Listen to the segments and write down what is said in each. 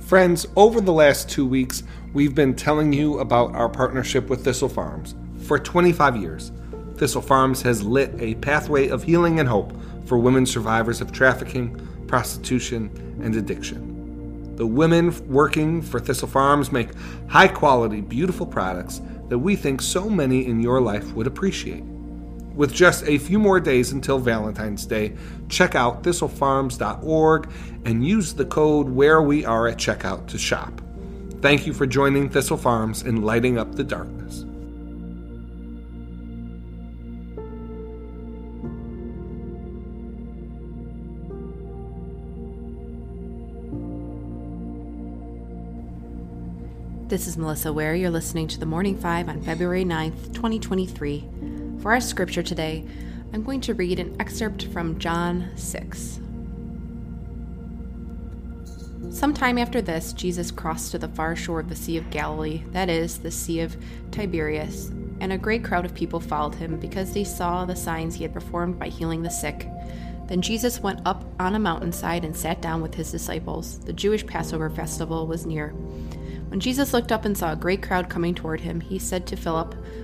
Friends, over the last two weeks, we've been telling you about our partnership with Thistle Farms. For 25 years, Thistle Farms has lit a pathway of healing and hope for women survivors of trafficking, prostitution, and addiction. The women working for Thistle Farms make high quality, beautiful products that we think so many in your life would appreciate. With just a few more days until Valentine's Day, check out thistlefarms.org and use the code where we are at checkout to shop. Thank you for joining Thistle Farms in lighting up the darkness. This is Melissa Wear. You're listening to the Morning Five on February 9th, 2023. For our scripture today, I'm going to read an excerpt from John 6. Sometime after this, Jesus crossed to the far shore of the Sea of Galilee, that is, the Sea of Tiberias, and a great crowd of people followed him because they saw the signs he had performed by healing the sick. Then Jesus went up on a mountainside and sat down with his disciples. The Jewish Passover festival was near. When Jesus looked up and saw a great crowd coming toward him, he said to Philip,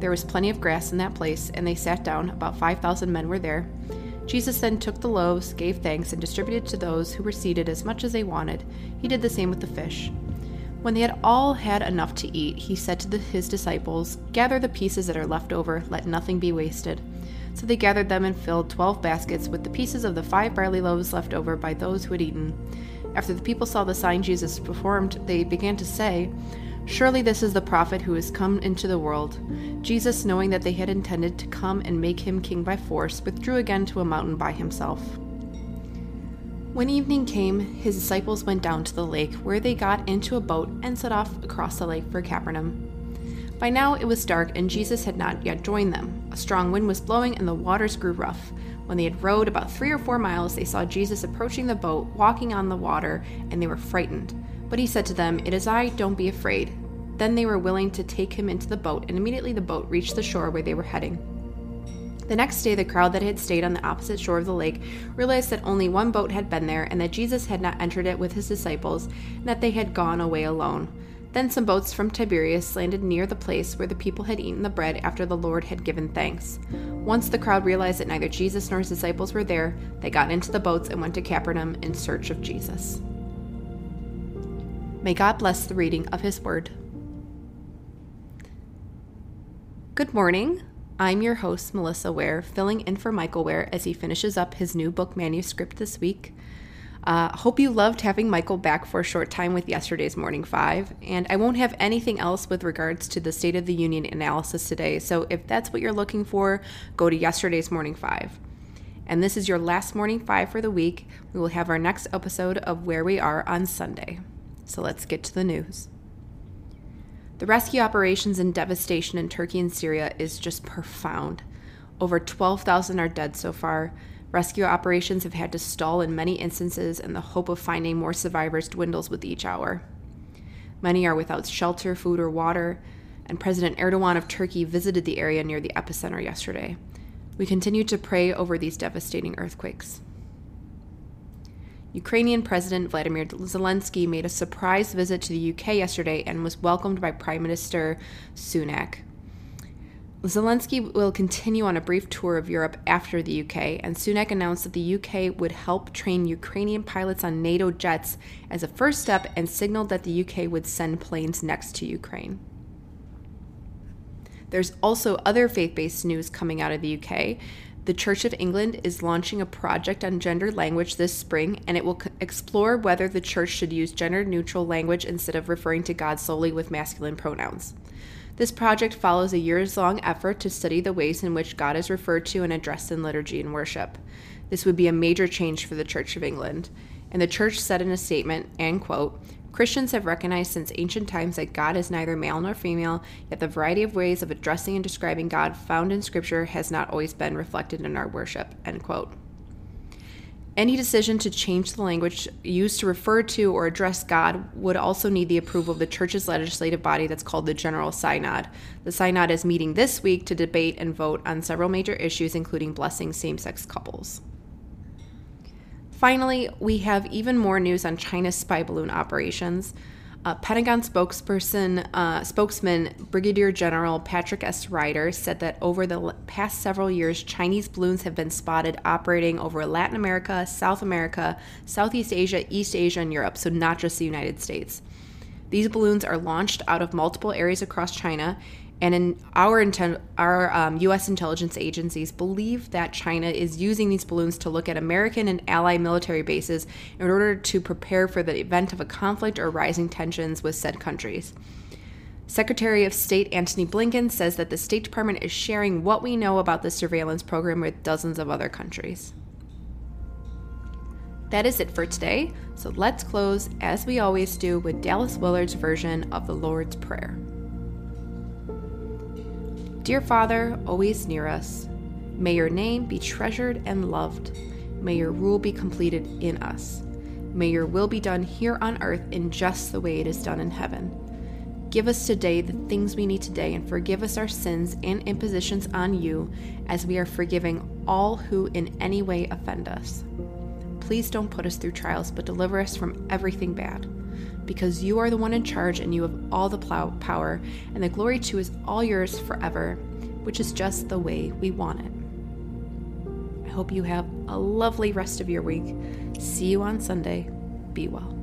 There was plenty of grass in that place, and they sat down. About 5,000 men were there. Jesus then took the loaves, gave thanks, and distributed to those who were seated as much as they wanted. He did the same with the fish. When they had all had enough to eat, he said to the, his disciples, Gather the pieces that are left over, let nothing be wasted. So they gathered them and filled twelve baskets with the pieces of the five barley loaves left over by those who had eaten. After the people saw the sign Jesus performed, they began to say, Surely this is the prophet who has come into the world. Jesus, knowing that they had intended to come and make him king by force, withdrew again to a mountain by himself. When evening came, his disciples went down to the lake, where they got into a boat and set off across the lake for Capernaum. By now it was dark, and Jesus had not yet joined them. A strong wind was blowing, and the waters grew rough. When they had rowed about three or four miles, they saw Jesus approaching the boat, walking on the water, and they were frightened. But he said to them, It is I, don't be afraid. Then they were willing to take him into the boat, and immediately the boat reached the shore where they were heading. The next day, the crowd that had stayed on the opposite shore of the lake realized that only one boat had been there, and that Jesus had not entered it with his disciples, and that they had gone away alone. Then some boats from Tiberias landed near the place where the people had eaten the bread after the Lord had given thanks. Once the crowd realized that neither Jesus nor his disciples were there, they got into the boats and went to Capernaum in search of Jesus. May God bless the reading of his word. Good morning. I'm your host, Melissa Wear, filling in for Michael Wear as he finishes up his new book manuscript this week. Uh, hope you loved having Michael back for a short time with yesterday's Morning Five, and I won't have anything else with regards to the State of the Union analysis today, so if that's what you're looking for, go to yesterday's Morning Five. And this is your last Morning Five for the week. We will have our next episode of Wear We Are on Sunday. So let's get to the news. The rescue operations and devastation in Turkey and Syria is just profound. Over 12,000 are dead so far. Rescue operations have had to stall in many instances, and the hope of finding more survivors dwindles with each hour. Many are without shelter, food, or water, and President Erdogan of Turkey visited the area near the epicenter yesterday. We continue to pray over these devastating earthquakes. Ukrainian President Vladimir Zelensky made a surprise visit to the UK yesterday and was welcomed by Prime Minister Sunak. Zelensky will continue on a brief tour of Europe after the UK, and Sunak announced that the UK would help train Ukrainian pilots on NATO jets as a first step and signaled that the UK would send planes next to Ukraine. There's also other faith based news coming out of the UK. The Church of England is launching a project on gendered language this spring, and it will c- explore whether the church should use gender neutral language instead of referring to God solely with masculine pronouns. This project follows a years long effort to study the ways in which God is referred to and addressed in liturgy and worship. This would be a major change for the Church of England. And the church said in a statement, and quote, Christians have recognized since ancient times that God is neither male nor female, yet the variety of ways of addressing and describing God found in Scripture has not always been reflected in our worship. End quote. Any decision to change the language used to refer to or address God would also need the approval of the church's legislative body that's called the General Synod. The Synod is meeting this week to debate and vote on several major issues, including blessing same sex couples. Finally, we have even more news on China's spy balloon operations. Uh, Pentagon spokesperson, uh, spokesman Brigadier General Patrick S. Ryder said that over the past several years, Chinese balloons have been spotted operating over Latin America, South America, Southeast Asia, East Asia, and Europe, so not just the United States. These balloons are launched out of multiple areas across China and in our our um, U.S. intelligence agencies believe that China is using these balloons to look at American and ally military bases in order to prepare for the event of a conflict or rising tensions with said countries. Secretary of State Antony Blinken says that the State Department is sharing what we know about the surveillance program with dozens of other countries. That is it for today, so let's close, as we always do, with Dallas Willard's version of the Lord's Prayer. Dear Father, always near us, may your name be treasured and loved. May your rule be completed in us. May your will be done here on earth in just the way it is done in heaven. Give us today the things we need today and forgive us our sins and impositions on you as we are forgiving all who in any way offend us. Please don't put us through trials, but deliver us from everything bad because you are the one in charge and you have all the plow- power, and the glory too is all yours forever, which is just the way we want it. I hope you have a lovely rest of your week. See you on Sunday. Be well.